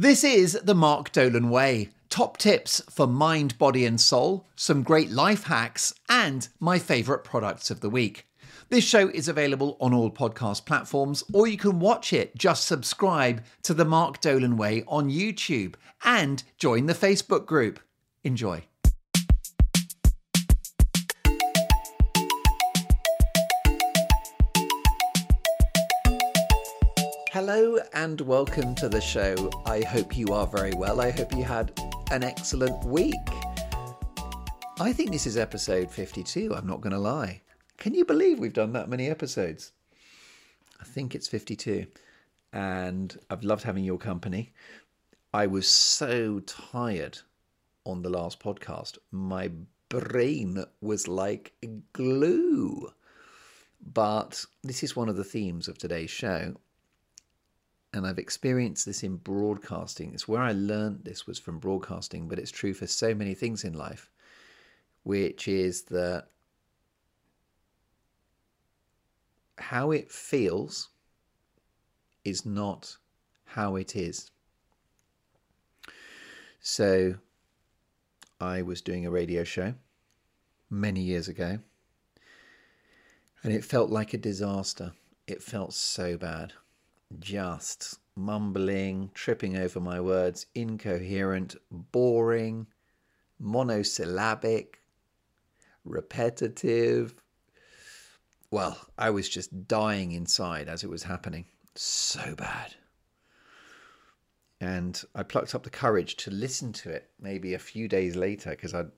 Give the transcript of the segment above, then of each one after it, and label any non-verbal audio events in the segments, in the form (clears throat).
This is the Mark Dolan Way. Top tips for mind, body, and soul, some great life hacks, and my favourite products of the week. This show is available on all podcast platforms, or you can watch it. Just subscribe to the Mark Dolan Way on YouTube and join the Facebook group. Enjoy. Hello and welcome to the show. I hope you are very well. I hope you had an excellent week. I think this is episode 52, I'm not going to lie. Can you believe we've done that many episodes? I think it's 52. And I've loved having your company. I was so tired on the last podcast. My brain was like glue. But this is one of the themes of today's show and I've experienced this in broadcasting. It's where I learned this was from broadcasting, but it's true for so many things in life, which is that how it feels is not how it is. So I was doing a radio show many years ago, and it felt like a disaster. It felt so bad just mumbling, tripping over my words, incoherent, boring, monosyllabic, repetitive. Well, I was just dying inside as it was happening. So bad. And I plucked up the courage to listen to it maybe a few days later because I'd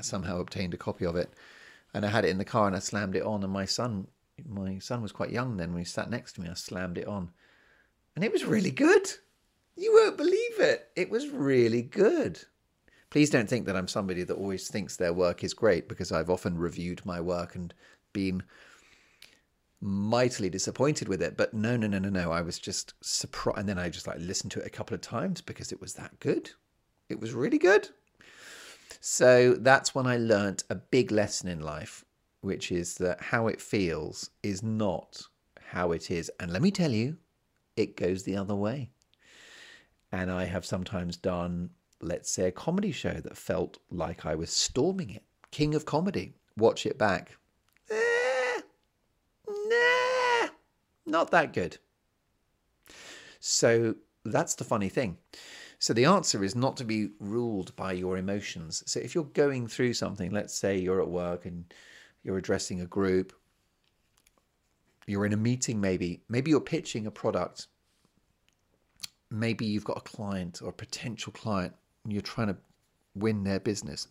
somehow obtained a copy of it. And I had it in the car and I slammed it on, and my son my son was quite young then when he sat next to me. I slammed it on, and it was really good. You won't believe it. It was really good. Please don't think that I'm somebody that always thinks their work is great because I've often reviewed my work and been mightily disappointed with it. But no, no, no, no, no. I was just surprised. And then I just like listened to it a couple of times because it was that good. It was really good. So that's when I learnt a big lesson in life which is that how it feels is not how it is. And let me tell you, it goes the other way. And I have sometimes done, let's say, a comedy show that felt like I was storming it. King of comedy. Watch it back. Eh, nah, not that good. So that's the funny thing. So the answer is not to be ruled by your emotions. So if you're going through something, let's say you're at work and you're addressing a group, you're in a meeting maybe, maybe you're pitching a product, maybe you've got a client or a potential client and you're trying to win their business.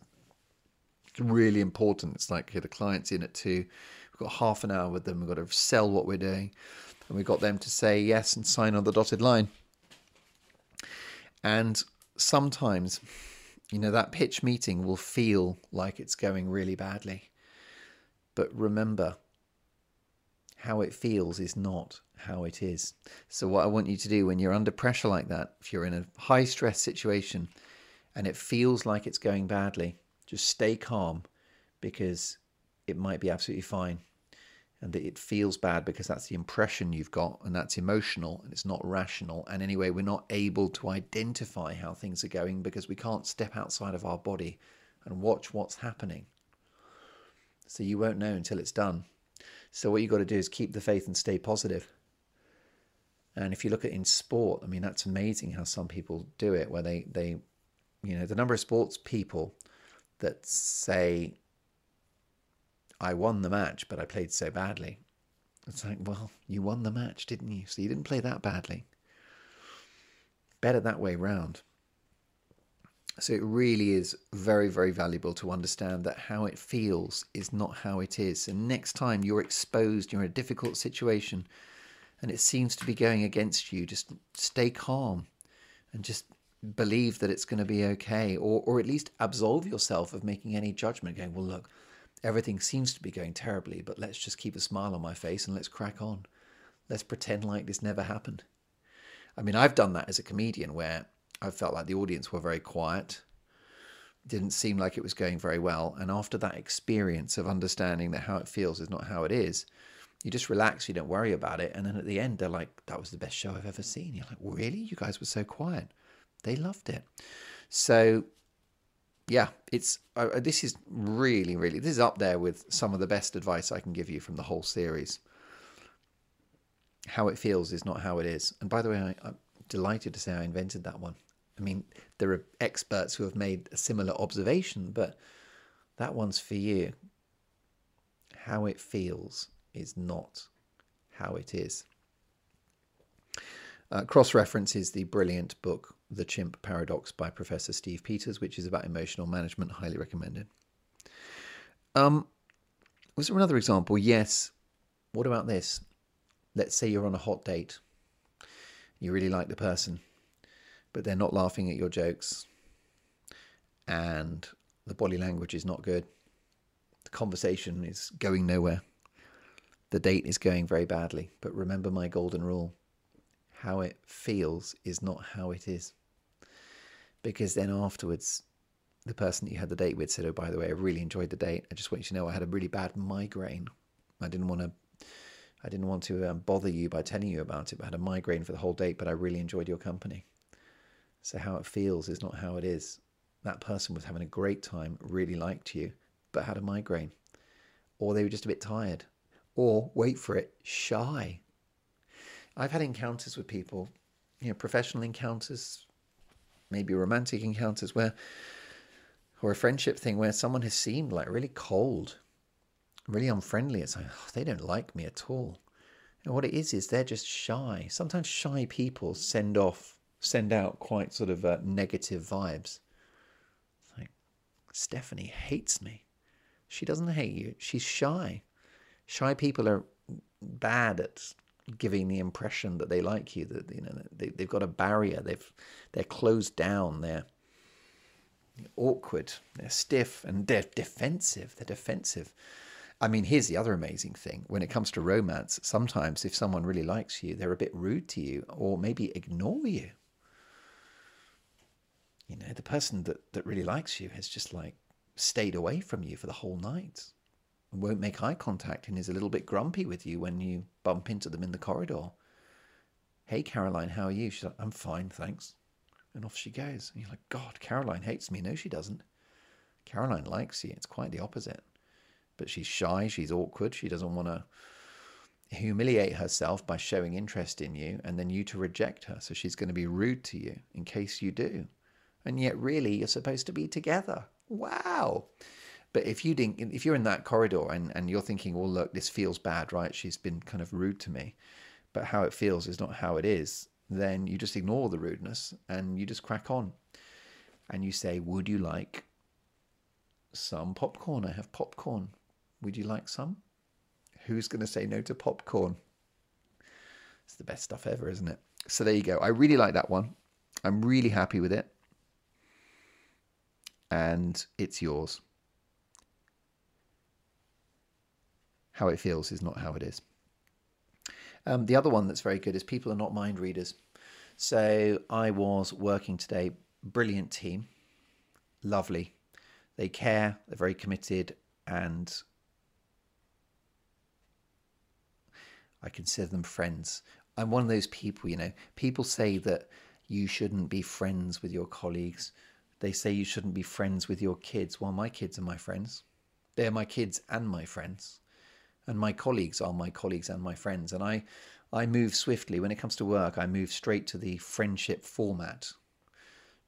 It's really important. It's like okay, the client's in at two, we've got half an hour with them, we've got to sell what we're doing, and we've got them to say yes and sign on the dotted line. And sometimes, you know, that pitch meeting will feel like it's going really badly. But remember, how it feels is not how it is. So, what I want you to do when you're under pressure like that, if you're in a high stress situation and it feels like it's going badly, just stay calm because it might be absolutely fine. And that it feels bad because that's the impression you've got, and that's emotional and it's not rational. And anyway, we're not able to identify how things are going because we can't step outside of our body and watch what's happening. So you won't know until it's done. So what you've got to do is keep the faith and stay positive. And if you look at in sport, I mean that's amazing how some people do it where they they you know, the number of sports people that say I won the match, but I played so badly. It's like, well, you won the match, didn't you? So you didn't play that badly. Better that way round. So it really is very, very valuable to understand that how it feels is not how it is. And next time you're exposed, you're in a difficult situation, and it seems to be going against you, just stay calm and just believe that it's going to be okay, or, or at least absolve yourself of making any judgment, going, well, look, everything seems to be going terribly, but let's just keep a smile on my face and let's crack on. Let's pretend like this never happened. I mean, I've done that as a comedian where I felt like the audience were very quiet. Didn't seem like it was going very well. And after that experience of understanding that how it feels is not how it is, You just relax, you don't worry about it. And then at the end, they're like, that was the best show I've ever seen. You're like, really? You guys were so quiet. They loved it. So, yeah, it's uh, this is really, really, this is up there with some of the best advice I can give you from the whole series. How it feels is not how it is. And by the way, I, delighted to say I invented that one. I mean, there are experts who have made a similar observation, but that one's for you. How it feels is not how it is. Uh, Cross references the brilliant book The Chimp Paradox by Professor Steve Peters, which is about emotional management. Highly recommended. Um, was there another example? Yes. What about this? Let's say you're on a hot date. You really like the person, but they're not laughing at your jokes, and the body language is not good. The conversation is going nowhere. The date is going very badly. But remember my golden rule how it feels is not how it is. Because then afterwards, the person that you had the date with said, Oh, by the way, I really enjoyed the date. I just want you to know I had a really bad migraine. I didn't want to. I didn't want to um, bother you by telling you about it, but I had a migraine for the whole date, but I really enjoyed your company. So, how it feels is not how it is. That person was having a great time, really liked you, but had a migraine. Or they were just a bit tired. Or, wait for it, shy. I've had encounters with people, you know, professional encounters, maybe romantic encounters where, or a friendship thing where someone has seemed like really cold, really unfriendly. It's like, oh, they don't like me at all. And what it is, is they're just shy. Sometimes shy people send off, send out quite sort of uh, negative vibes. It's like, Stephanie hates me. She doesn't hate you. She's shy. Shy people are bad at giving the impression that they like you that you know they, they've got a barrier they've they're closed down they're awkward they're stiff and they're defensive they're defensive i mean here's the other amazing thing when it comes to romance sometimes if someone really likes you they're a bit rude to you or maybe ignore you you know the person that that really likes you has just like stayed away from you for the whole night and won't make eye contact and is a little bit grumpy with you when you bump into them in the corridor. Hey, Caroline, how are you? She's like, I'm fine, thanks. And off she goes. And you're like, God, Caroline hates me. No, she doesn't. Caroline likes you. It's quite the opposite. But she's shy, she's awkward, she doesn't want to humiliate herself by showing interest in you and then you to reject her. So she's going to be rude to you in case you do. And yet, really, you're supposed to be together. Wow. But if you didn't, if you're in that corridor and, and you're thinking, well, look, this feels bad, right? She's been kind of rude to me, but how it feels is not how it is, then you just ignore the rudeness and you just crack on. And you say, would you like some popcorn? I have popcorn. Would you like some? Who's going to say no to popcorn? It's the best stuff ever, isn't it? So there you go. I really like that one. I'm really happy with it. And it's yours. how it feels is not how it is. Um, the other one that's very good is people are not mind readers. So I was working today, brilliant team, lovely. They care, they're very committed, and I consider them friends. I'm one of those people, you know, people say that you shouldn't be friends with your colleagues. They say you shouldn't be friends with your kids. Well, my kids are my friends. They're my kids and my friends and my colleagues are my colleagues and my friends. And I, I move swiftly when it comes to work. I move straight to the friendship format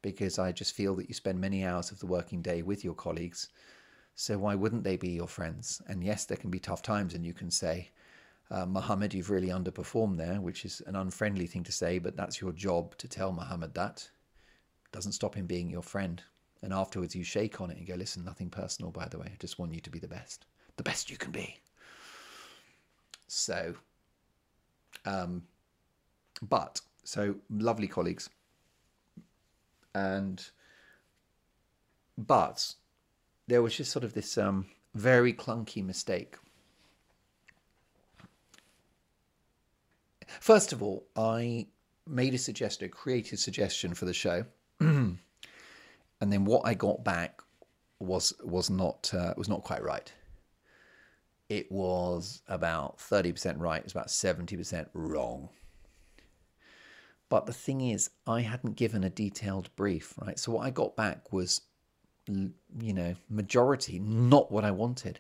because I just feel that you spend many hours of the working day with your colleagues. So why wouldn't they be your friends? And yes, there can be tough times, and you can say, uh, Muhammad, you've really underperformed there, which is an unfriendly thing to say, but that's your job to tell Muhammad that. It doesn't stop him being your friend. And afterwards, you shake on it and go, listen, nothing personal, by the way. I just want you to be the best, the best you can be. So, um, but so lovely colleagues, and but there was just sort of this um, very clunky mistake. First of all, I made a suggestion, a creative suggestion for the show, (clears throat) and then what I got back was was not uh, was not quite right. it was about 30% right, it was about 70% wrong. But the thing is, I hadn't given a detailed brief, right? So what I got back was, you know, majority, not what I wanted.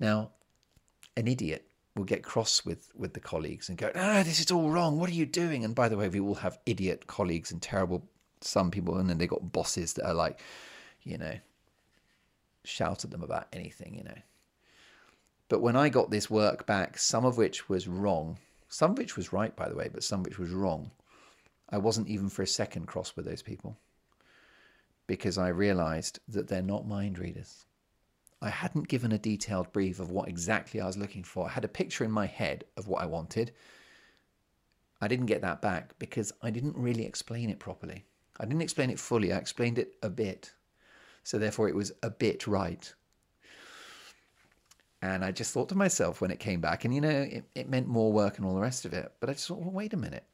Now, an idiot will get cross with with the colleagues and go, ah, this is all wrong. What are you doing? And by the way, we all have idiot colleagues and terrible some people, and then they got bosses that are like, you know, shout at them about anything, you know. But when I got this work back, some of which was wrong, some of which was right, by the way, but some of which was wrong, I wasn't even for a second cross with those people because I realized that they're not mind readers. I hadn't given a detailed brief of what exactly I was looking for. I had a picture in my head of what I wanted. I didn't get that back because I didn't really explain it properly. I didn't explain it fully, I explained it a bit. So therefore, it was a bit right. And I just thought to myself when it came back, and you know, it, it meant more work and all the rest of it. But I just thought, well, wait a minute.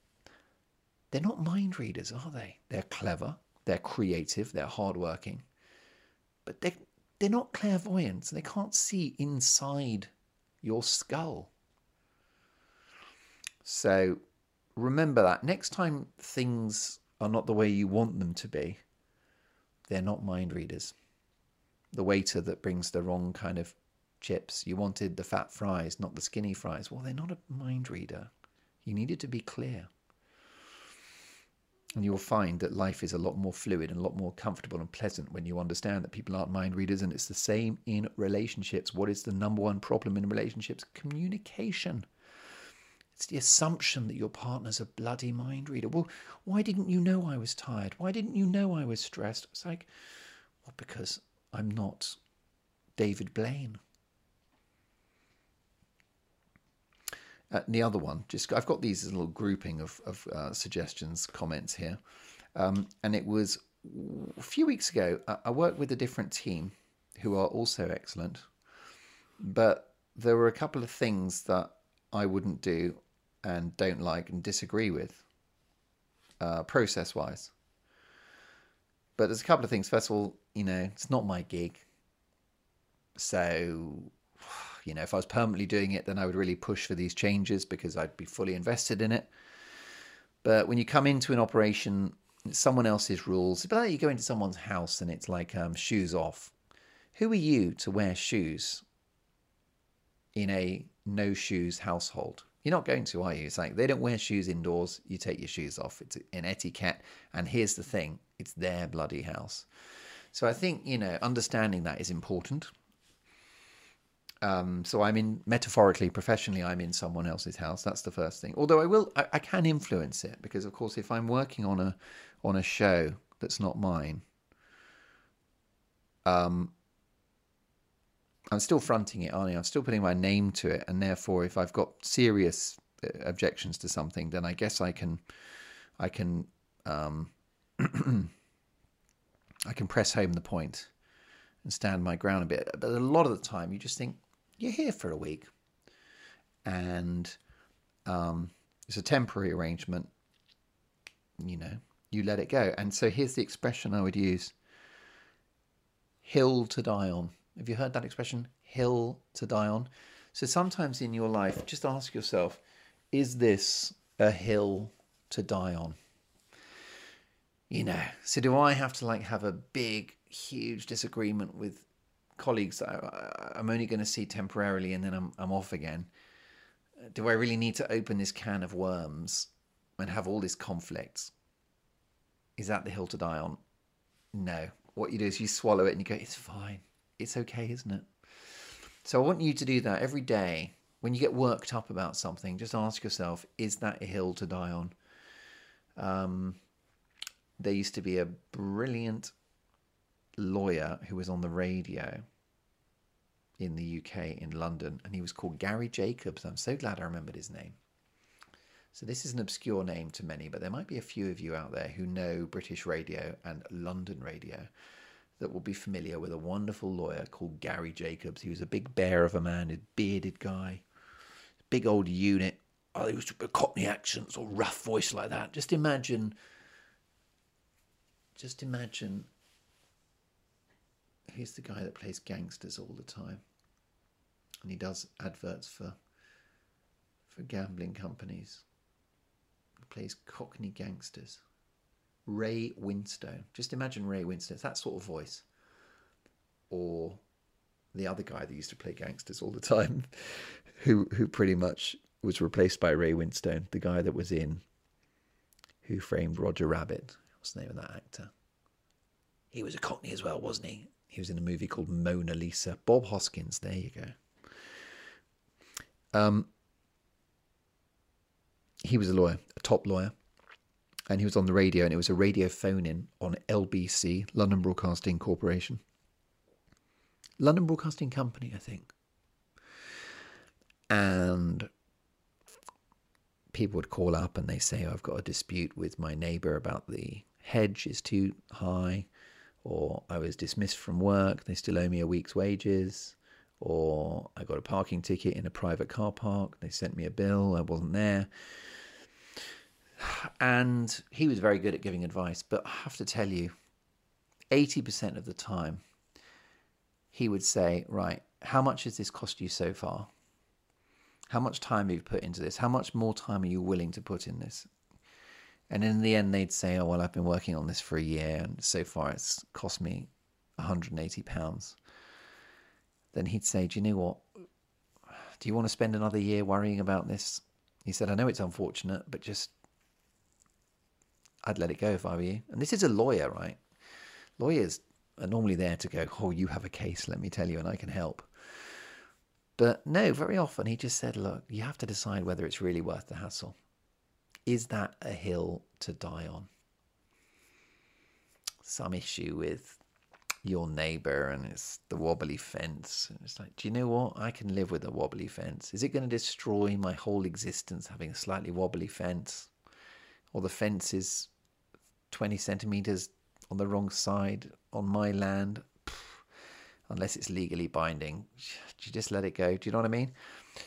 They're not mind readers, are they? They're clever, they're creative, they're hardworking. But they're, they're not clairvoyants. They can't see inside your skull. So remember that. Next time things are not the way you want them to be, they're not mind readers. The waiter that brings the wrong kind of chips, you wanted the fat fries, not the skinny fries. Well, they're not a mind reader. You needed to be clear. And you'll find that life is a lot more fluid and a lot more comfortable and pleasant when you understand that people aren't mind readers. And it's the same in relationships. What is the number one problem in relationships? Communication. It's the assumption that your partner's a bloody mind reader. Well, why didn't you know I was tired? Why didn't you know I was stressed? It's like, well, because I'm not David Blaine. Uh, the other one, just I've got these little grouping of, of uh, suggestions, comments here, um, and it was a few weeks ago. I, I worked with a different team who are also excellent, but there were a couple of things that I wouldn't do and don't like and disagree with, uh, process wise. But there's a couple of things. First of all, you know, it's not my gig, so you know, if I was permanently doing it, then I would really push for these changes because I'd be fully invested in it. But when you come into an operation, someone else's rules. But like you go into someone's house and it's like um, shoes off. Who are you to wear shoes in a no shoes household? You're not going to, are you? It's like they don't wear shoes indoors. You take your shoes off. It's an etiquette. And here's the thing it's their bloody house. So I think, you know, understanding that is important. Um, so I'm in metaphorically, professionally, I'm in someone else's house. That's the first thing. Although I will, I, I, can influence it because, of course, if I'm working on a on a show that's not mine, um, I'm still fronting it, aren't I? I'm still putting my name to it, and therefore, if I've got serious uh, objections to something, then I guess I can, I can, um, (clears throat) I can press home the point and stand my ground a bit. But a lot of the time, you just think, you're here for a week, and um, it's a temporary arrangement. You know, you let it go. And so here's the expression I would use: "Hill to die on." Have you heard that expression? Hill to die on. So sometimes in your life, just ask yourself: Is this a hill to die on? You know, so do I have to like have a big, huge disagreement with colleagues I, am only going to see temporarily and then I'm, I'm off again. Do I really need to open this can of worms and have all this conflict? Is that the hill to die on? No. What you do is you swallow it and you go, it's fine. It's okay, isn't it? So I want you to do that every day. When you get worked up about something, just ask yourself, is that a hill to die on? Um, there used to be a brilliant lawyer who was on the radio in the UK in London, and he was called Gary Jacobs. I'm so glad I remembered his name. So this is an obscure name to many, but there might be a few of you out there who know British radio and London radio that will be familiar with a wonderful lawyer called Gary Jacobs. He was a big bear of a man, a bearded guy, big old unit. Oh, he was to Cockney accents or rough voice like that. Just imagine, just imagine He's the guy that plays gangsters all the time. and he does adverts for for gambling companies. He plays Cockney gangsters. Ray Winstone. Just imagine Ray Winstone. It's that sort of voice. Or the other guy that used to play gangsters all the time, (laughs) who who pretty much was replaced by Ray Winstone, the guy that was in Who Framed Roger Rabbit. What's the name of that actor? He was a Cockney as well, wasn't he? He was in a movie called Mona Lisa. Bob Hoskins. There you go. Um, he was a lawyer, a top lawyer, and he was on the radio, and it was a radio phone in on LBC, London Broadcasting Corporation. London Broadcasting Company, I think. And people would call up and they say, oh, I've got a dispute with my neighbour about the hedge is too high, or I was dismissed from work, they still owe me a week's wages, or I got a parking ticket in a private car park, they sent me a bill, I wasn't there. And he was very good at giving advice, but I have to tell you, 80% of the time, he would say, Right, how much has this cost you so far? How much time have you put into this? How much more time are you willing to put in this? And in the end, they'd say, Oh, well, I've been working on this for a year, and so far it's cost me £180. Then he'd say, Do you know what? Do you want to spend another year worrying about this? He said, I know it's unfortunate, but just, I'd let it go if I were you. And this is a lawyer, right? Lawyers are normally there to go, Oh, you have a case, let me tell you, and I can help. But no, very often he just said, Look, you have to decide whether it's really worth the hassle. Is that a hill to die on? Some issue with your neighbor and it's the wobbly fence. And it's like, do you know what? I can live with a wobbly fence. Is it going to destroy my whole existence having a slightly wobbly fence? Or the fence is 20 centimeters on the wrong side on my land? Unless it's legally binding, you just let it go? Do you know what I mean?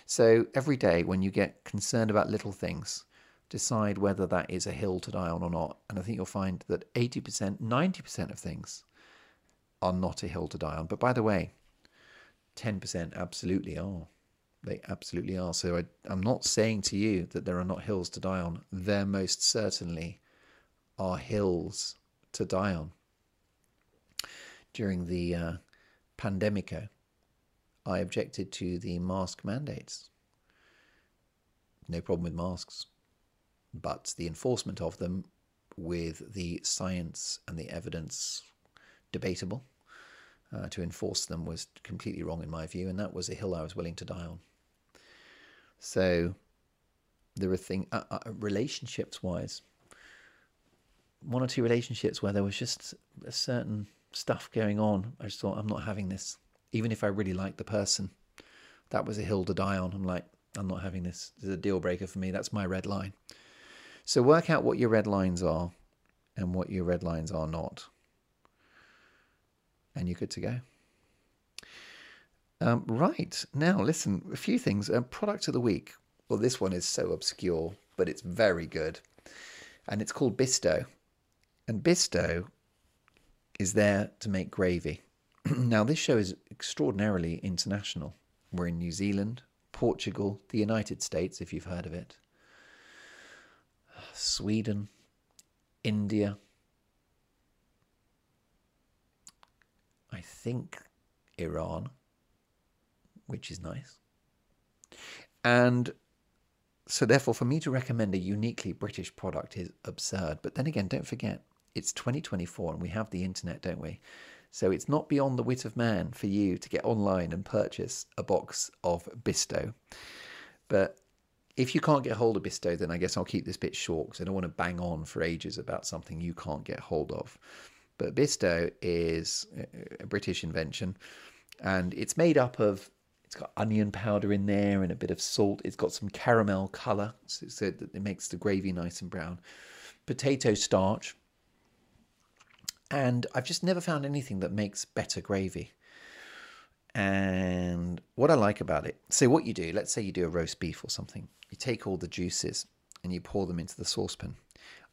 So every day when you get concerned about little things, decide whether that is a hill to die on or not. And I think you'll find that 80%, 90% of things are not a hill to die on. But by the way, 10% absolutely are. They absolutely are. So I, am not saying to you that there are not hills to die on. There most certainly are hills to die on. During the uh, pandemico, I objected to the mask mandates. No problem with masks, but the enforcement of them with the science and the evidence debatable. Uh, to enforce them was completely wrong in my view, and that was a hill I was willing to die on. So there are things, uh, uh, relationships wise, one or two relationships where there was just a certain stuff going on. I just thought, I'm not having this. Even if I really like the person, that was a hill to die on. I'm like, I'm not having this. This is a deal breaker for me. That's my red line. So work out what your red lines are and what your red lines are not and you're good to go. Um, right now, listen, a few things. Uh, product of the week. Well, this one is so obscure, but it's very good, and it's called Bisto. And Bisto is there to make gravy. (clears throat) now, this show is extraordinarily international. We're in New Zealand, Portugal, the United States, if you've heard of it, Sweden, India, I think Iran, which is nice. And so, therefore, for me to recommend a uniquely British product is absurd. But then again, don't forget, it's 2024 and we have the internet, don't we? So it's not beyond the wit of man for you to get online and purchase a box of Bisto. But if you can't get hold of Bisto, then I guess I'll keep this bit short because I don't want to bang on for ages about something you can't get hold of. But Bisto is a British invention, and it's made up of it's got onion powder in there and a bit of salt. It's got some caramel colour, so, so that it makes the gravy nice and brown. Potato starch, and I've just never found anything that makes better gravy. And what I like about it, so what you do, let's say you do a roast beef or something, you take all the juices and you pour them into the saucepan.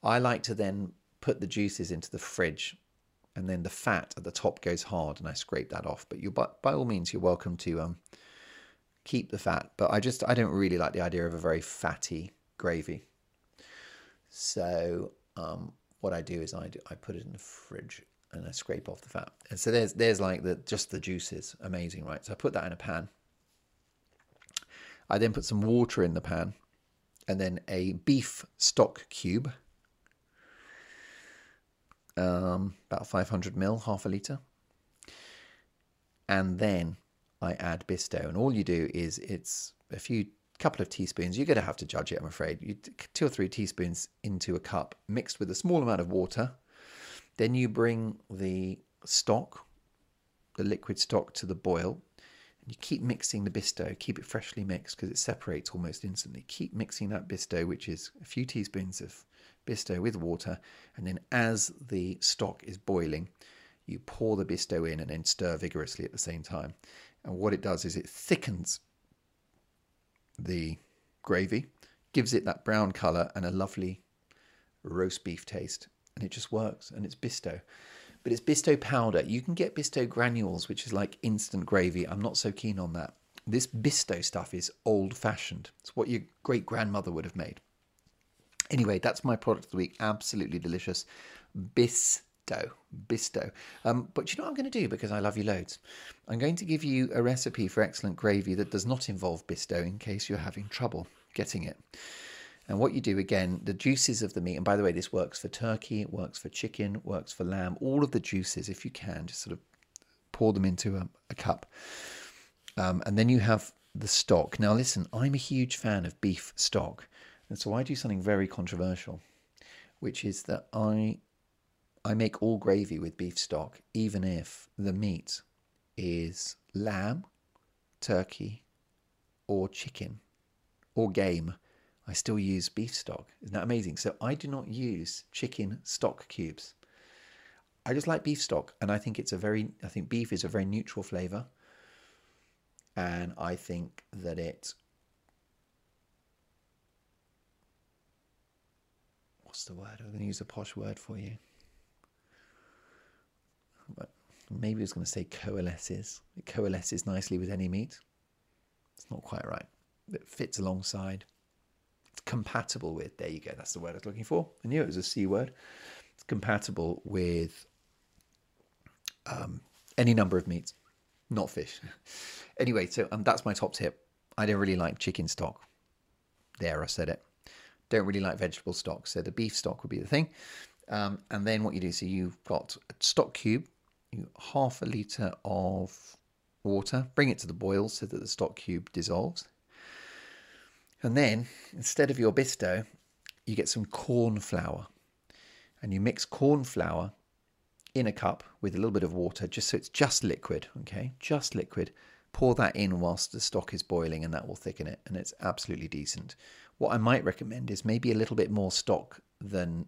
I like to then put the juices into the fridge and then the fat at the top goes hard, and I scrape that off. But you, by, by all means, you're welcome to um, keep the fat, but I just I don't really like the idea of a very fatty gravy. So um, what I do is I do, I put it in the fridge and I scrape off the fat. And so there's there's like the just the juices, amazing, right? So I put that in a pan. I then put some water in the pan, and then a beef stock cube, um, about 500 mil, half a liter, and then I add Bisto. And all you do is it's a few couple of teaspoons. You're going to have to judge it, I'm afraid. You, two or three teaspoons into a cup, mixed with a small amount of water. Then you bring the stock, the liquid stock, to the boil. And you keep mixing the Bisto. Keep it freshly mixed because it separates almost instantly. Keep mixing that Bisto, which is a few teaspoons of Bisto with water. And then as the stock is boiling, you pour the Bisto in and then stir vigorously at the same time. And what it does is it thickens the gravy, gives it that brown colour and a lovely roast beef taste. And it just works. And it's Bisto. But it's Bisto powder. You can get Bisto granules, which is like instant gravy. I'm not so keen on that. This Bisto stuff is old fashioned. It's what your great grandmother would have made. Anyway, that's my product of the week. Absolutely delicious. Bisto. Bisto. Um, but you know what I'm going to do because I love you loads? I'm going to give you a recipe for excellent gravy that does not involve Bisto in case you're having trouble getting it. And what you do again, the juices of the meat, and by the way, this works for turkey, it works for chicken, works for lamb, all of the juices, if you can, just sort of pour them into a, a cup. Um, and then you have the stock. Now, listen, I'm a huge fan of beef stock. And so I do something very controversial, which is that I I make all gravy with beef stock, even if the meat is lamb, turkey, or chicken, or game. I still use beef stock. Isn't that amazing? So I do not use chicken stock cubes. I just like beef stock, and I think it's a very, I think beef is a very neutral flavor, and I think that it. What's the word? I'm going to use a posh word for you but maybe I was going to say coalesces. It coalesces nicely with any meat. It's not quite right. It fits alongside. Compatible with. There you go. That's the word I was looking for. I knew it was a C word. It's compatible with um, any number of meats, not fish. (laughs) anyway, so um, that's my top tip. I don't really like chicken stock. There, I said it. Don't really like vegetable stock. So the beef stock would be the thing. Um, and then what you do, so you've got a stock cube, half a litre of water, bring it to the boil so that the stock cube dissolves. And then, instead of your bisto, you get some corn flour. And you mix corn flour in a cup with a little bit of water, just so it's just liquid, okay? Just liquid. Pour that in whilst the stock is boiling, and that will thicken it, and it's absolutely decent. What I might recommend is maybe a little bit more stock than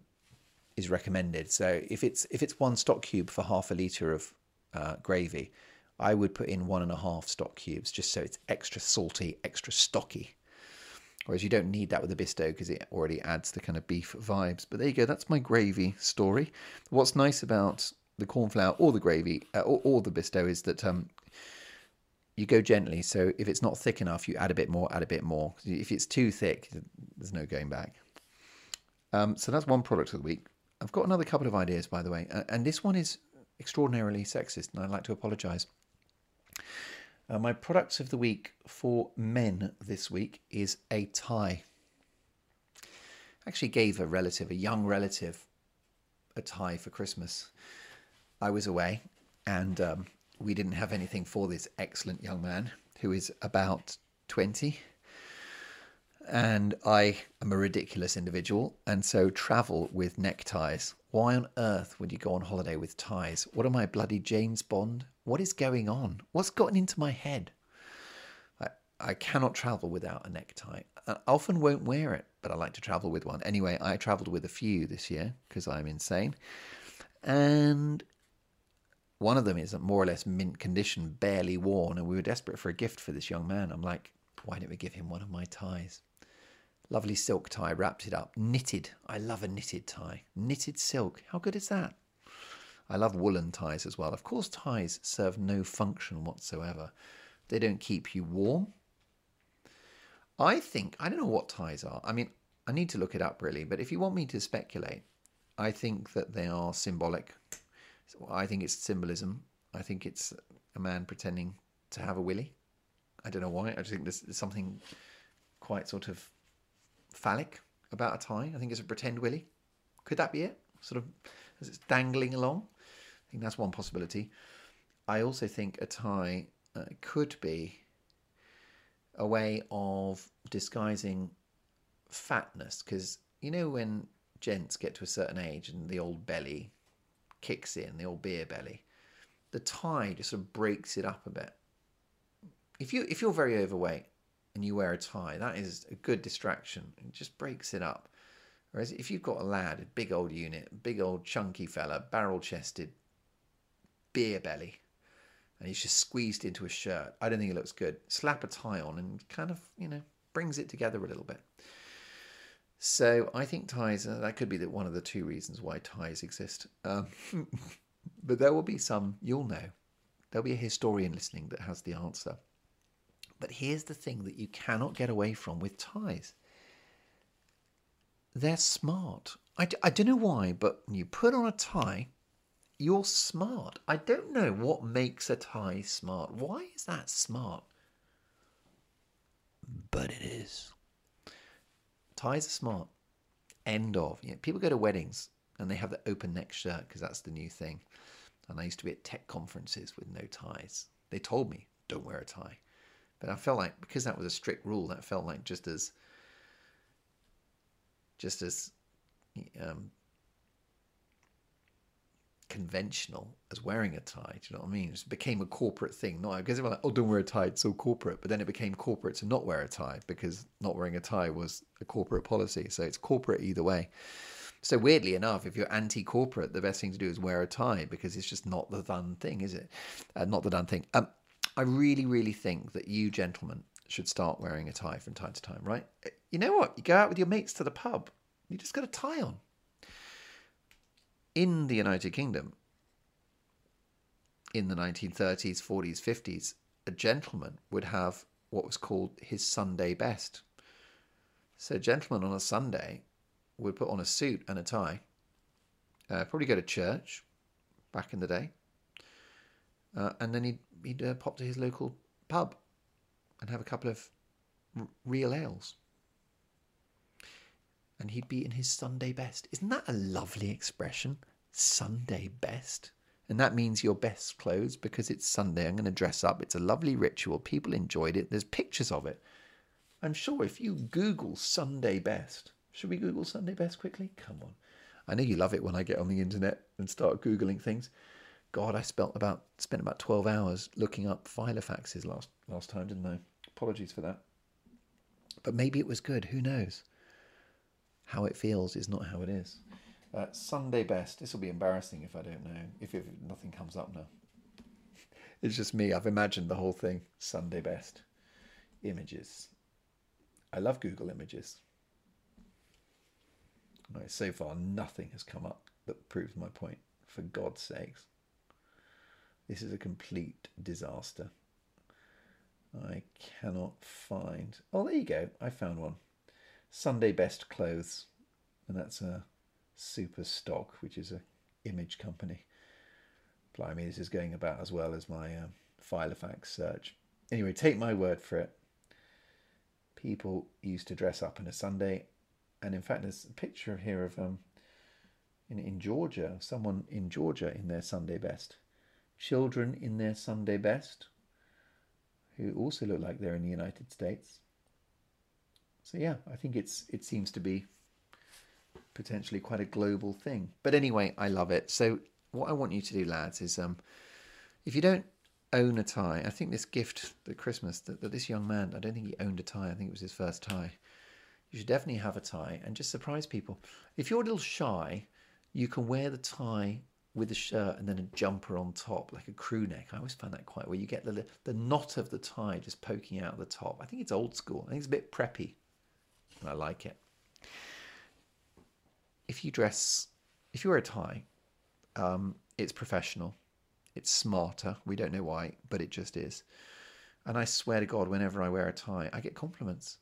is recommended. So if it's if it's one stock cube for half a liter of uh, gravy, I would put in one and a half stock cubes just so it's extra salty, extra stocky. Whereas you don't need that with the bisto because it already adds the kind of beef vibes. But there you go. That's my gravy story. What's nice about the corn flour or the gravy uh, or, or, the bisto is that um, you go gently. So if it's not thick enough, you add a bit more, add a bit more. If it's too thick, there's no going back. Um, so that's one product of the week. I've got another couple of ideas, by the way, and this one is extraordinarily sexist, and I'd like to apologise. Uh, my product of the week for men this week is a tie. I actually gave a relative, a young relative, a tie for Christmas. I was away, and um, we didn't have anything for this excellent young man who is about 20 and I am a ridiculous individual, and so travel with neckties. Why on earth would you go on holiday with ties? What am I, bloody James Bond? What is going on? What's gotten into my head? I, I cannot travel without a necktie. I often won't wear it, but I like to travel with one. Anyway, I travelled with a few this year because I'm insane. And one of them is more or less mint condition, barely worn, and we were desperate for a gift for this young man. I'm like, why don't we give him one of my ties? Lovely silk tie, wrapped it up. Knitted. I love a knitted tie. Knitted silk. How good is that? I love woolen ties as well. Of course, ties serve no function whatsoever. They don't keep you warm. I think I don't know what ties are. I mean, I need to look it up really, but if you want me to speculate, I think that they are symbolic. I think it's symbolism. I think it's a man pretending to have a willy. I don't know why. I just think there's, something quite sort of phallic about a tie. I think it's a pretend willy. Could that be it? Sort of as it's dangling along. I think that's one possibility. I also think a tie uh, could be a way of disguising fatness because you know when gents get to a certain age and the old belly kicks in, the old beer belly, the tie just sort of breaks it up a bit. If you if you're very overweight and you wear a tie, that is a good distraction. It just breaks it up. Whereas if you've got a lad, a big old unit, big old chunky fella, barrel chested, beer belly, and he's just squeezed into a shirt, I don't think it looks good. Slap a tie on and kind of, you know, brings it together a little bit. So I think ties, that could be the, one of the two reasons why ties exist. Um, (laughs) but there will be some, you'll know. There'll be a historian listening that has the answer. But here's the thing that you cannot get away from with ties they're smart. I d- I don't know why, but when you put on a tie, you're smart. I don't know what makes a tie smart. Why is that smart? But it is. Ties are smart. End of. You know, people go to weddings and they have the open neck shirt because that's the new thing. And I used to be at tech conferences with no ties. They told me, don't wear a tie. But I felt like, because that was a strict rule, that felt like just as just as um, conventional as wearing a tie. Do you know what I mean? It became a corporate thing. Not because everyone like, oh, don't wear a tie, it's so corporate. But then it became corporate to not wear a tie because not wearing a tie was a corporate policy. So it's corporate either way. So weirdly enough, if you're anti-corporate, the best thing to do is wear a tie because it's just not the done thing, is it? Uh, not the done thing. Um, I really, really think that you gentlemen should start wearing a tie from time to time, right? You know what? You go out with your mates to the pub, you just got a tie on. In the United Kingdom, in the 1930s, 40s, 50s, a gentleman would have what was called his Sunday best. So, a gentleman on a Sunday would put on a suit and a tie, uh, probably go to church back in the day, uh, and then he'd, he'd uh, pop to his local pub and have a couple of r- real ales. And he'd be in his Sunday best. Isn't that a lovely expression? Sunday best. And that means your best clothes because it's Sunday. I'm going to dress up. It's a lovely ritual. People enjoyed it. There's pictures of it. I'm sure if you Google Sunday best, should we Google Sunday best quickly? Come on. I know you love it when I get on the internet and start Googling things. God, I spent about spent about twelve hours looking up Filofaxes last last time, didn't I? Apologies for that. But maybe it was good. Who knows? How it feels is not how it is. Uh, Sunday best. This will be embarrassing if I don't know. If, if nothing comes up now. (laughs) It's just me. I've imagined the whole thing. Sunday best. Images. I love Google Images. Right, so far, nothing has come up that proves my point. For God's sakes. This is a complete disaster. I cannot find. Oh, there you go. I found one. Sunday Best Clothes. And that's a SuperStock, which is a image company. Blimey, this is going about as well as my um, Filofax search. Anyway, take my word for it. People used to dress up on a Sunday, and in fact, there's a picture here of um, in, in Georgia, someone in Georgia in their Sunday best children in their Sunday best, who also look like they're in the United States. So yeah, I think it's it seems to be potentially quite a global thing. But anyway, I love it. So what I want you to do, lads, is um, if you don't own a tie, I think this gift at Christmas that, that this young man, I don't think he owned a tie. I think it was his first tie. You should definitely have a tie and just surprise people. If you're a little shy, you can wear the tie with a shirt and then a jumper on top, like a crew neck. I always find that quite where you get the the knot of the tie just poking out of the top. I think it's old school. I think it's a bit preppy, and I like it. If you dress, if you wear a tie, um, it's professional, it's smarter. We don't know why, but it just is. And I swear to God, whenever I wear a tie, I get compliments.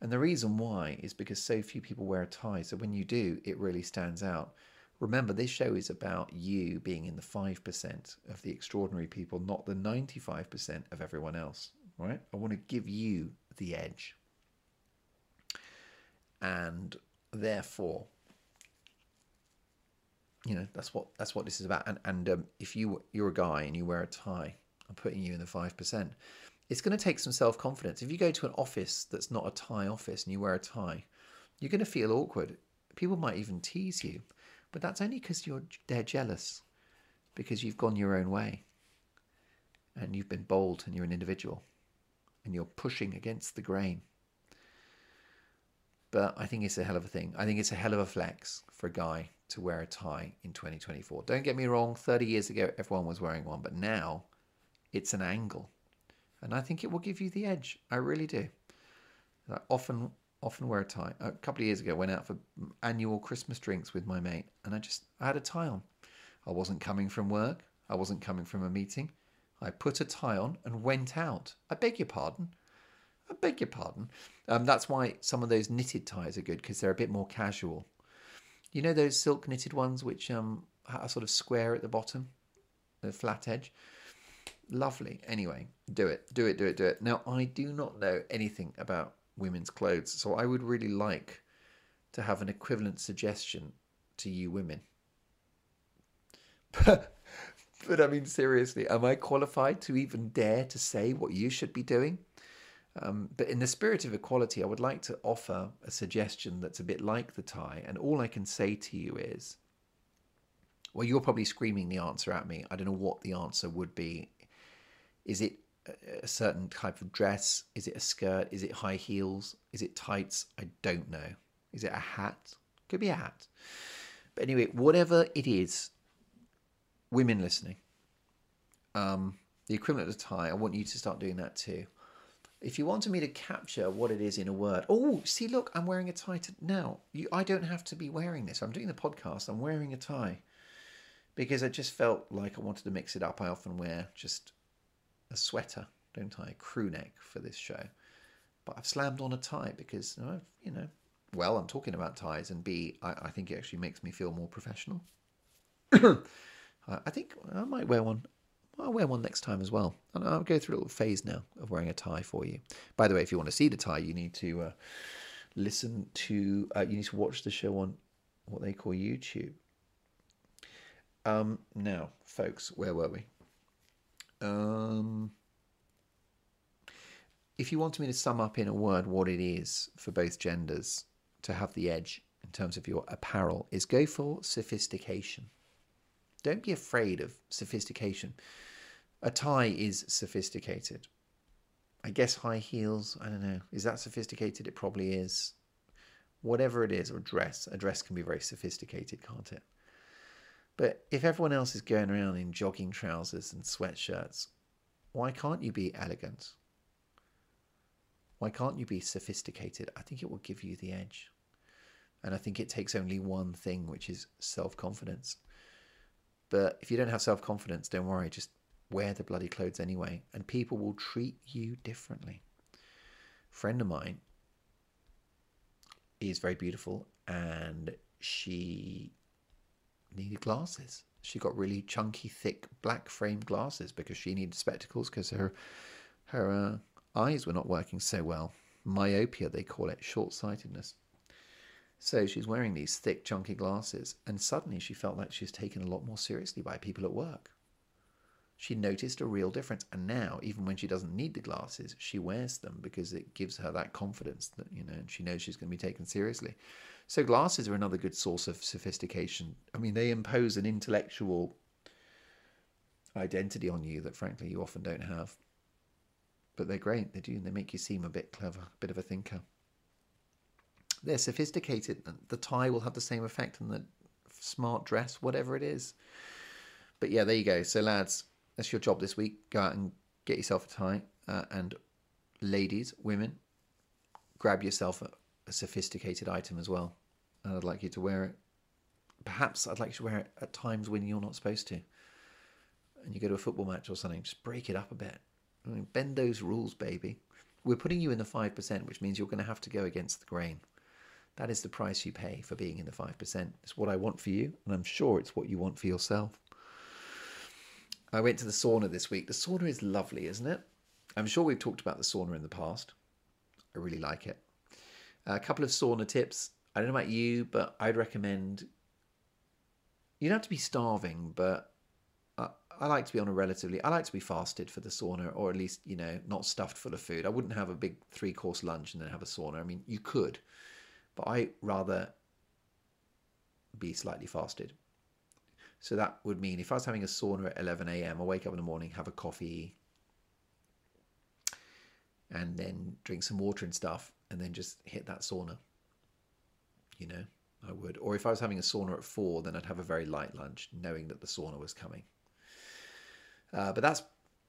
And the reason why is because so few people wear a tie. So when you do, it really stands out. Remember, this show is about you being in the 5% of the extraordinary people, not the 95% of everyone else, right? I want to give you the edge. And therefore, you know, that's what that's what this is about. And and um, if you you're a guy and you wear a tie, I'm putting you in the 5% it's going to take some self confidence. If you go to an office that's not a tie office and you wear a tie, you're going to feel awkward. People might even tease you, but that's only because you're they're jealous because you've gone your own way and you've been bold and you're an individual and you're pushing against the grain. But I think it's a hell of a thing. I think it's a hell of a flex for a guy to wear a tie in 2024. Don't get me wrong, 30 years ago everyone was wearing one, but now it's an angle and I think it will give you the edge. I really do. I often often wear a tie. A couple of years ago, I went out for annual Christmas drinks with my mate, and I just I had a tie on. I wasn't coming from work. I wasn't coming from a meeting. I put a tie on and went out. I beg your pardon. I beg your pardon. Um, that's why some of those knitted ties are good because they're a bit more casual. You know those silk knitted ones which um, are sort of square at the bottom, the flat edge lovely. Anyway, do it, do it, do it, do it. Now, I do not know anything about women's clothes, so I would really like to have an equivalent suggestion to you women. But, (laughs) but I mean, seriously, am I qualified to even dare to say what you should be doing? Um, but in the spirit of equality, I would like to offer a suggestion that's a bit like the tie. And all I can say to you is, well, you're probably screaming the answer at me. I don't know what the answer would be is it a certain type of dress? Is it a skirt? Is it high heels? Is it tights? I don't know. Is it a hat? Could be a hat. But anyway, whatever it is, women listening, um, the equivalent of tie, I want you to start doing that too. If you wanted me to capture what it is in a word, oh, see, look, I'm wearing a tie to, now. You, I don't have to be wearing this. I'm doing the podcast. I'm wearing a tie because I just felt like I wanted to mix it up. I often wear just a sweater, don't I? A crew neck for this show. But I've slammed on a tie because, you know, well, I'm talking about ties, and B, I, I think it actually makes me feel more professional. (coughs) I think I might wear one. I'll wear one next time as well. And I'll go through a little phase now of wearing a tie for you. By the way, if you want to see the tie, you need to uh, listen to, uh, you need to watch the show on what they call YouTube. Um, now, folks, where were we? Um, if you wanted me to sum up in a word what it is for both genders to have the edge in terms of your apparel, is go for sophistication. Don't be afraid of sophistication. A tie is sophisticated. I guess high heels, I don't know. Is that sophisticated? It probably is. Whatever it is, or dress. A dress can be very sophisticated, can't it? But if everyone else is going around in jogging trousers and sweatshirts, why can't you be elegant? Why can't you be sophisticated? I think it will give you the edge. And I think it takes only one thing, which is self confidence. But if you don't have self confidence, don't worry, just wear the bloody clothes anyway, and people will treat you differently. A friend of mine is very beautiful, and she needed glasses. She got really chunky, thick, black framed glasses because she needed spectacles because her her uh, eyes were not working so well. Myopia, they call it, short sightedness. So she's wearing these thick, chunky glasses, and suddenly she felt like she was taken a lot more seriously by people at work. She noticed a real difference, and now, even when she doesn't need the glasses, she wears them because it gives her that confidence that, you know, and she knows she's going to be taken seriously. So glasses are another good source of sophistication. I mean, they impose an intellectual identity on you that, frankly, you often don't have. But they're great. They do. They make you seem a bit clever, a bit of a thinker. They're sophisticated. The tie will have the same effect on the smart dress, whatever it is. But yeah, there you go. So, lads, that's your job this week. Go out and get yourself a tie. Uh, and ladies, women, grab yourself a, a sophisticated item as well and I'd like you to wear it. Perhaps I'd like you to wear it at times when you're not supposed to. And you go to a football match or something, just break it up a bit. I mean, bend those rules, baby. we're putting you in the 5%, which means you're going to have to go against the grain. That is the price you pay for being in the 5%. It's what I want for you, and I'm sure it's what you want for yourself. I went to the sauna this week. The sauna is lovely, isn't it? I'm sure we've talked about the sauna in the past. I really like it. A couple of sauna tips. I don't know about you, but I'd recommend. You don't have to be starving, but I, I like to be on a relatively. I like to be fasted for the sauna, or at least you know not stuffed full of food. I wouldn't have a big three course lunch and then have a sauna. I mean, you could, but I rather be slightly fasted. So that would mean if I was having a sauna at 11 a.m., I wake up in the morning, have a coffee, and then drink some water and stuff, and then just hit that sauna. You know, I would. Or if I was having a sauna at four, then I'd have a very light lunch, knowing that the sauna was coming. Uh, but that's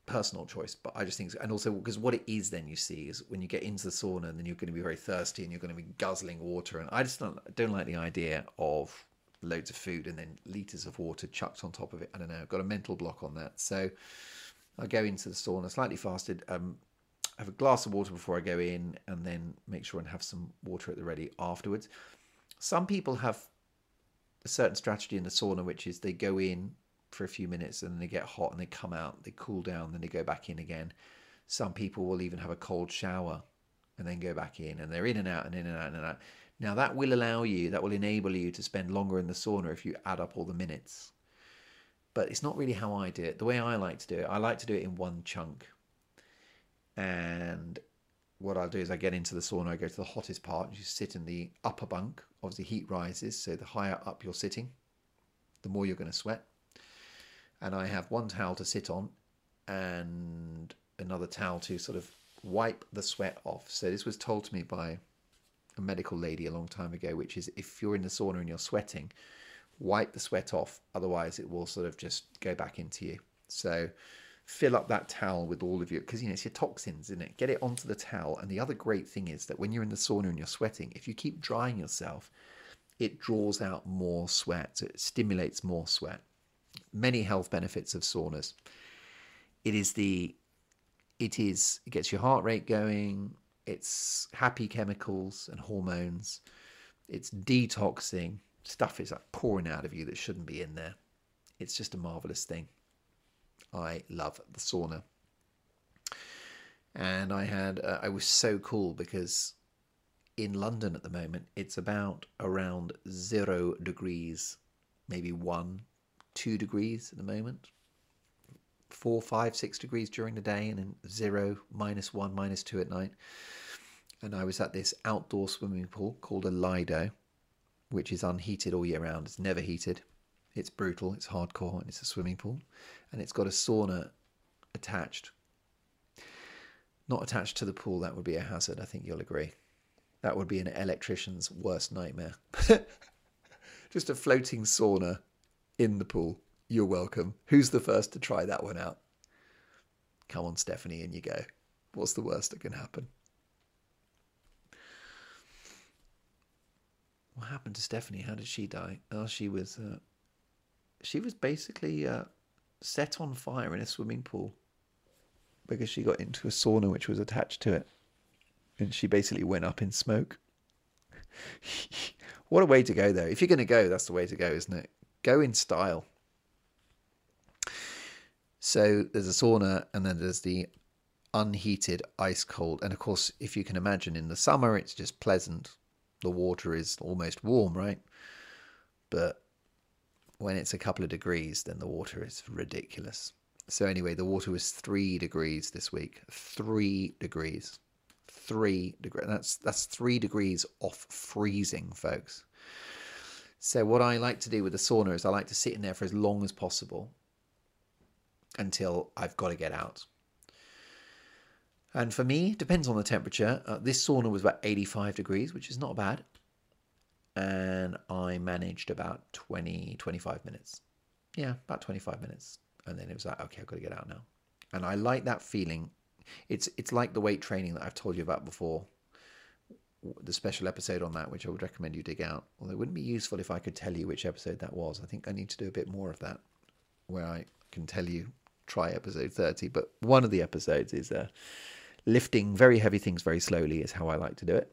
personal choice. But I just think, and also because what it is, then you see, is when you get into the sauna, and then you're going to be very thirsty, and you're going to be guzzling water. And I just don't, don't like the idea of loads of food and then liters of water chucked on top of it. I don't know. I've got a mental block on that. So I go into the sauna slightly fasted. Um, have a glass of water before I go in and then make sure and have some water at the ready afterwards. Some people have a certain strategy in the sauna, which is they go in for a few minutes and then they get hot and they come out, they cool down, then they go back in again. Some people will even have a cold shower and then go back in and they're in and out and in and out and out. Now that will allow you, that will enable you to spend longer in the sauna if you add up all the minutes. But it's not really how I do it. The way I like to do it, I like to do it in one chunk. And what I'll do is I get into the sauna, I go to the hottest part, you sit in the upper bunk. Obviously, heat rises, so the higher up you're sitting, the more you're going to sweat. And I have one towel to sit on and another towel to sort of wipe the sweat off. So this was told to me by a medical lady a long time ago, which is if you're in the sauna and you're sweating, wipe the sweat off, otherwise it will sort of just go back into you. So fill up that towel with all of your because you know it's your toxins in it? Get it onto the towel. And the other great thing is that when you're in the sauna and you're sweating if you keep drying yourself it draws out more sweat. So it stimulates more sweat. Many health benefits of saunas. It is the it is it gets your heart rate going it's happy chemicals and hormones it's detoxing stuff is like pouring out of you that shouldn't be in there it's just a marvelous thing I love the sauna. And I had, uh, I was so cool because in London at the moment, it's about around zero degrees, maybe one, two degrees at the moment. Four, five, six degrees during the day, and then zero, minus one, minus two at night. And I was at this outdoor swimming pool called a Lido, which is unheated all year round. It's never heated. It's brutal, it's hardcore, and it's a swimming pool. And it's got a sauna attached. Not attached to the pool, that would be a hazard, I think you'll agree. That would be an electrician's worst nightmare. (laughs) Just a floating sauna in the pool. You're welcome. Who's the first to try that one out? Come on, Stephanie, in you go. What's the worst that can happen? What happened to Stephanie? How did she die? Oh, she was uh, she was basically uh, set on fire in a swimming pool because she got into a sauna which was attached to it. And she basically went up in smoke. (laughs) what a way to go, though. If you're going to go, that's the way to go, isn't it? Go in style. So there's a sauna, and then there's the unheated, ice cold. And of course, if you can imagine, in the summer, it's just pleasant. The water is almost warm, right? But when it's a couple of degrees, then the water is ridiculous. So anyway, the water was three degrees this week. Three degrees. Three degrees. That's that's three degrees off freezing, folks. So what I like to do with the sauna is I like to sit in there for as long as possible until I've got to get out. And for me, depends on the temperature. Uh, this sauna was about 85 degrees, which is not bad and I managed about 20, 25 minutes. Yeah, about 25 minutes. And then it was like, okay, I've got to get out now. And I like that feeling. It's it's like the weight training that I've told you about before. The special episode on that, which I would recommend you dig out. Although it wouldn't be useful if I could tell you which episode that was. I think I need to do a bit more of that, where I can tell you try episode 30. But one of the episodes is uh, Lifting very heavy things very slowly is how I like to do it.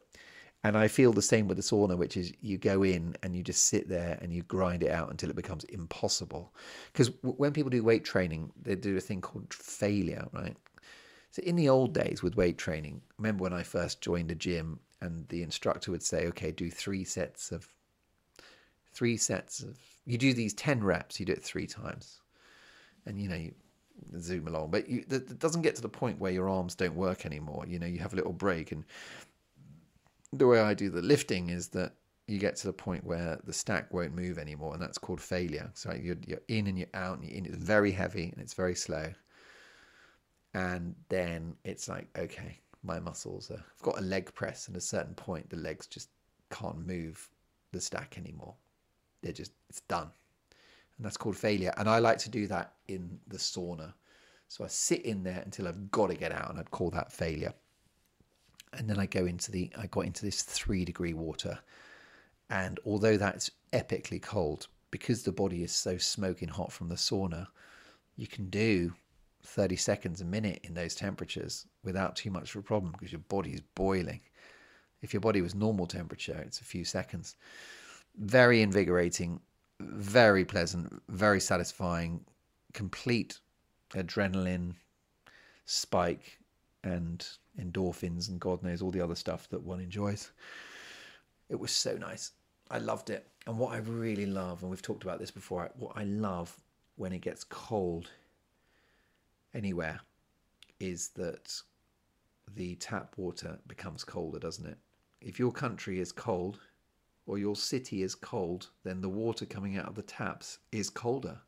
And I feel the same with the sauna, which is you go in and you just sit there and you grind it out until it becomes impossible. Because when people do weight training, they do a thing called failure, right? So in the old days with weight training, remember when I first joined a gym and the instructor would say, okay, do three sets of, three sets of, you do these 10 reps, you do it three times. And, you know, you zoom along, but you, it doesn't get to the point where your arms don't work anymore. You know, you have a little break and the way I do the lifting is that you get to the point where the stack won't move anymore, and that's called failure. So you're, you're in and you're out, and you're in. It's very heavy and it's very slow. And then it's like, okay, my muscles are. I've got a leg press, and at a certain point, the legs just can't move the stack anymore. They're just, it's done. And that's called failure. And I like to do that in the sauna. So I sit in there until I've got to get out, and I'd call that failure and then I go into the I got into this three degree water, and although that's epically cold, because the body is so smoking hot from the sauna, you can do 30 seconds a minute in those temperatures without too much of a problem because your body is boiling. If your body was normal temperature, it's a few seconds. Very invigorating, very pleasant, very satisfying, complete adrenaline spike and endorphins and God knows all the other stuff that one enjoys. It was so nice. I loved it. And what I really love, and we've talked about this before, what I love when it gets cold anywhere is that the tap water becomes colder, doesn't it? If your country is cold or your city is cold, then the water coming out of the taps is colder.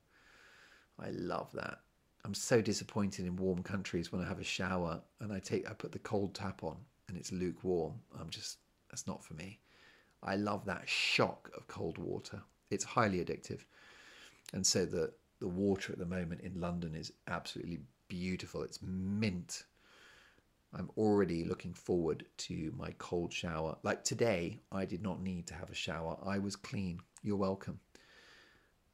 I love that. I'm so disappointed in warm countries when I have a shower and I take I put the cold tap on and it's lukewarm. I'm just that's not for me. I love that shock of cold water. It's highly addictive. And so the the water at the moment in London is absolutely beautiful. It's mint. I'm already looking forward to my cold shower. Like today, I did not need to have a shower. I was clean. You're welcome.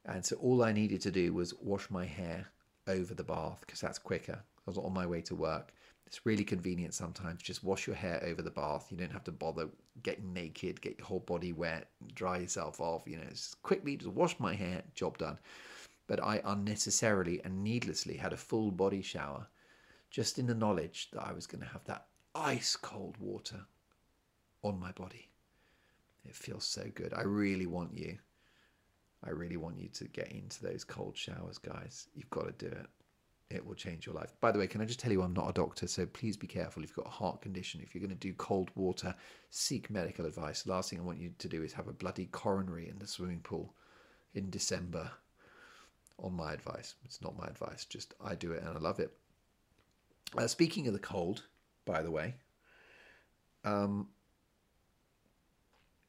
And so all I needed to do was wash my hair over the bath because that's quicker. I was on my way to work. It's really convenient sometimes. Just wash your hair over the bath. You don't have to bother getting naked, get your whole body wet, dry yourself off. You know, just quickly just wash my hair, job done. But I unnecessarily and needlessly had a full body shower just in the knowledge that I was going to have that ice cold water on my body. It feels so good. I really want you I really want you to get into those cold showers, guys. You've got to do it. It will change your life. By the way, can I just tell you I'm not a doctor, so please be careful if you've got a heart condition. If you're going to do cold water, seek medical advice. Last thing I want you to do is have a bloody coronary in the swimming pool in December. On my advice, it's not my advice. Just I do it and I love it. Uh, speaking of the cold, by the way, um,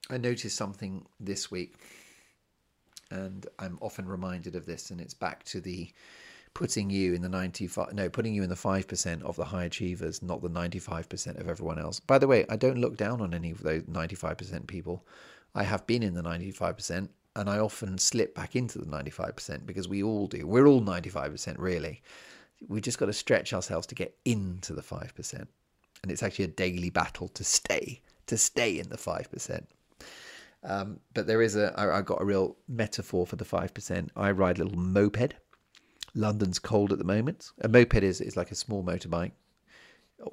I noticed something this week and I'm often reminded of this, and it's back to the putting you in the 95 no putting you in the 5% of the high achievers not the 95% of everyone else. By the way i don't look down on any of those 95% people. I have been in the 95% and i often slip back into the 95% because we all do. We're all 95% really we just got to stretch ourselves to get into the 5% and it's actually a daily battle to stay to stay in the 5% um, but there is a, I, I got a real metaphor for the 5%. I ride a little moped. London's cold at the moment. A moped is, is like a small motorbike,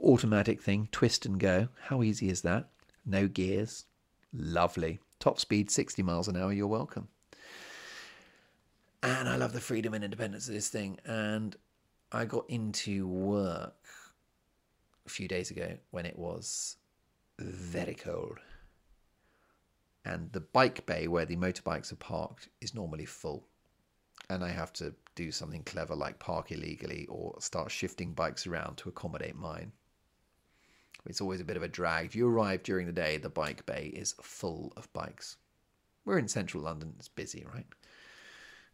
automatic thing, twist and go. How easy is that? No gears. Lovely. Top speed 60 miles an hour. You're welcome. And I love the freedom and independence of this thing. And I got into work a few days ago when it was very mm. cold and the bike bay where the motorbikes are parked is normally full. And I have to do something clever like park illegally or start shifting bikes around to accommodate mine. It's always a bit of a drag. If you arrive during the day, the bike bay is full of bikes. We're in central London, it's busy, right?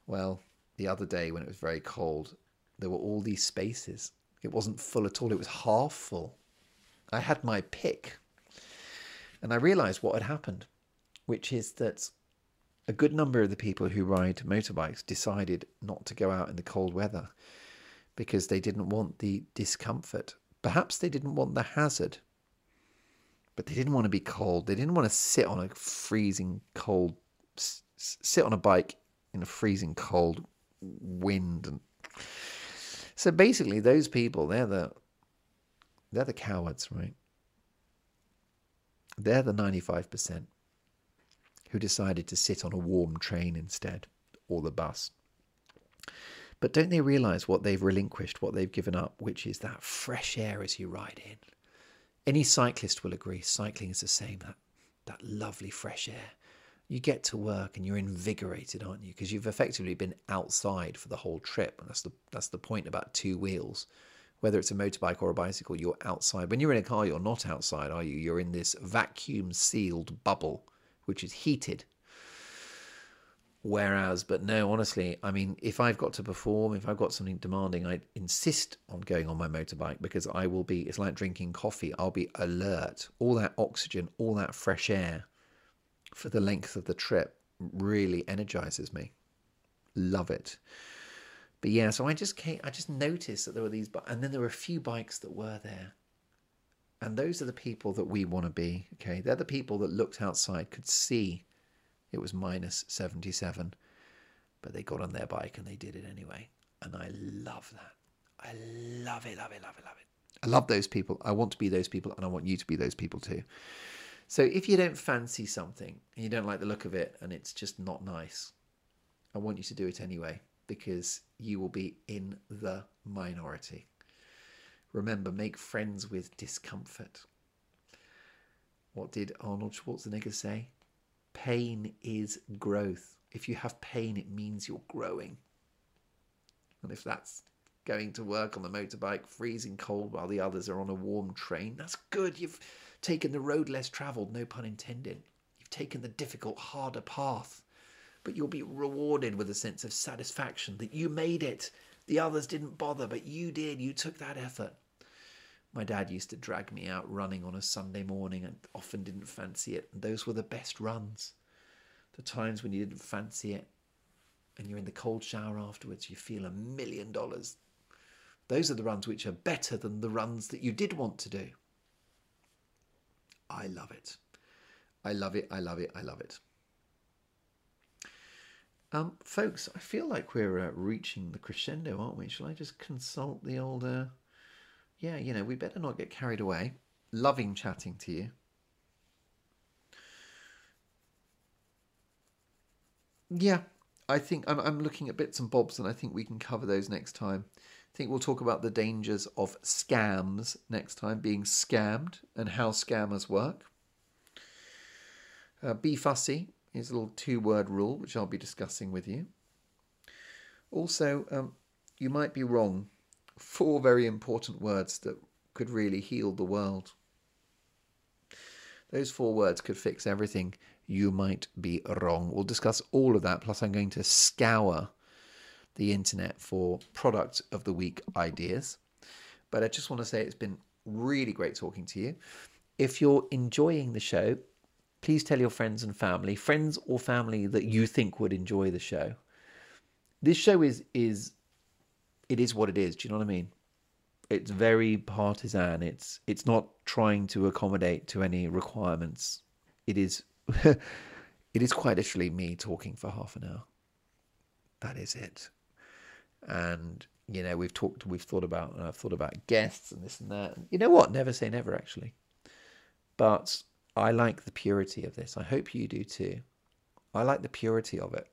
Well, the other day when it was very cold, there were all these spaces. It wasn't full at all, it was half full. I had my pick. And I realized what had happened which is that a good number of the people who ride motorbikes decided not to go out in the cold weather because they didn't want the discomfort Perhaps they didn't want the hazard, but they didn't want to be cold. They didn't want to sit on a freezing cold, sit on a bike in a freezing cold wind. And so basically, those people, they're the they're the cowards, right? They're the 95% who decided to sit on a warm train instead, or the bus. But don't they realize what they've relinquished, what they've given up, which is that fresh air as you ride in? Any cyclist will agree cycling is the same, that, that lovely fresh air. You get to work and you're invigorated, aren't you? Because you've effectively been outside for the whole trip. And that's the, that's the point about two wheels whether it's a motorbike or a bicycle, you're outside. When you're in a car, you're not outside, are you? You're in this vacuum sealed bubble, which is heated. Whereas, but no, honestly, I mean, if I've got to perform, if I've got something demanding, I insist on going on my motorbike because I will be, it's like drinking coffee. I'll be alert. All that oxygen, all that fresh air for the length of the trip really energizes me. Love it. But yeah, so I just came, I just noticed that there were these, and then there were a few bikes that were there. And those are the people that we want to be. Okay, they're the people that looked outside, could see it was minus 77, but they got on their bike and they did it anyway. And I love that. I love it, love it, love it, love it. I love those people. I want to be those people, and I want you to be those people too. So if you don't fancy something and you don't like the look of it and it's just not nice, I want you to do it anyway because you will be in the minority. Remember, make friends with discomfort. What did Arnold Schwarzenegger say? Pain is growth. If you have pain, it means you're growing. And if that's going to work on the motorbike, freezing cold while the others are on a warm train, that's good. You've taken the road less travelled, no pun intended. You've taken the difficult, harder path but you'll be rewarded with a sense of satisfaction that you made it. The others didn't bother, but you did. You took that effort. My dad used to drag me out running on a Sunday morning and often didn't fancy it. And those were the best runs. The times when you didn't fancy it and you're in the cold shower afterwards, you feel a million dollars. Those are the runs which are better than the runs that you did want to do. I love it. I love it. I love it. I love it. Um, folks, I feel like we're uh, reaching the crescendo, aren't we? Shall I just consult the old? Uh... Yeah, you know, we better not get carried away. Loving chatting to you. Yeah, I think I'm, I'm looking at bits and bobs, and I think we can cover those next time. I think we'll talk about the dangers of scams next time, being scammed, and how scammers work. Uh, be fussy is a little two word rule, which I'll be discussing with you. Also, um, you might be wrong. Four very important words that could really heal the world. Those four words could fix everything. You might be wrong. We'll discuss all of that. Plus, I'm going to scour the internet for product of the week ideas. But I just want to say it's been really great talking to you. If you're enjoying the show, please tell your friends and family, friends or family that you think would enjoy the show. This show is is it is what it is. Do you know what I mean? It's very partisan. It's it's not trying to accommodate to any requirements. It is (laughs) it is quite literally me talking for half an hour. That is it. And you know, we've talked, we've thought about, and I've thought about guests and this and that. You know what? Never say never, actually. But I like the purity of this. I hope you do too. I like the purity of it.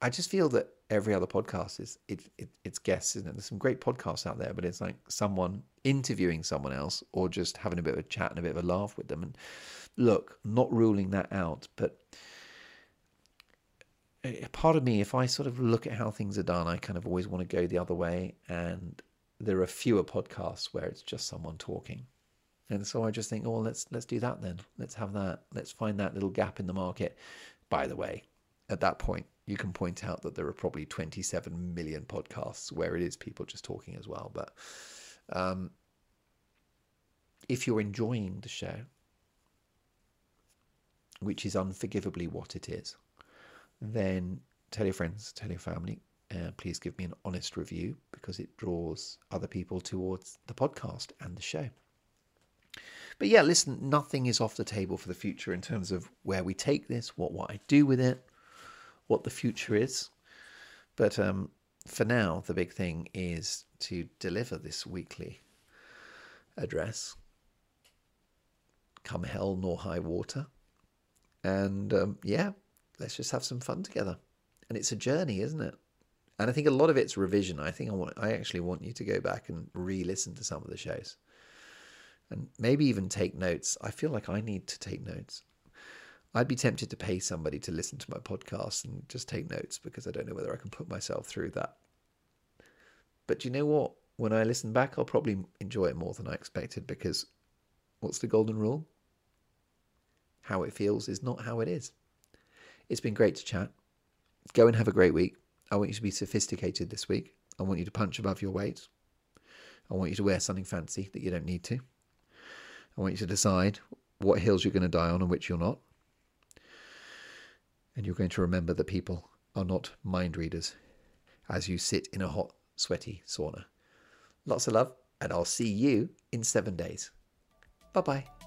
I just feel that every other podcast is it, it, it's guests, isn't it? There's some great podcasts out there, but it's like someone interviewing someone else or just having a bit of a chat and a bit of a laugh with them. And look, not ruling that out, but part of me, if I sort of look at how things are done, I kind of always want to go the other way. And there are fewer podcasts where it's just someone talking. And so I just think, oh, let's let's do that then. Let's have that. Let's find that little gap in the market. By the way, at that point, you can point out that there are probably 27 million podcasts where it is people just talking as well. But um, if you're enjoying the show, which is unforgivably what it is, then tell your friends, tell your family. Uh, please give me an honest review because it draws other people towards the podcast and the show. But yeah, listen, nothing is off the table for the future in terms of where we take this, what what I do with it, what the future is. But um, for now, the big thing is to deliver this weekly address, come hell nor high water. And um, yeah, let's just have some fun together. And it's a journey, isn't it? And I think a lot of it's revision. I think I want, I actually want you to go back and re-listen to some of the shows, and maybe even take notes. I feel like I need to take notes. I'd be tempted to pay somebody to listen to my podcast and just take notes because I don't know whether I can put myself through that. But you know what? When I listen back, I'll probably enjoy it more than I expected because what's the golden rule? How it feels is not how it is. It's been great to chat. Go and have a great week. I want you to be sophisticated this week. I want you to punch above your weight. I want you to wear something fancy that you don't need to. I want you to decide what hills you're going to die on and which you're not. And you're going to remember that people are not mind readers as you sit in a hot, sweaty sauna. Lots of love, and I'll see you in seven days. Bye bye.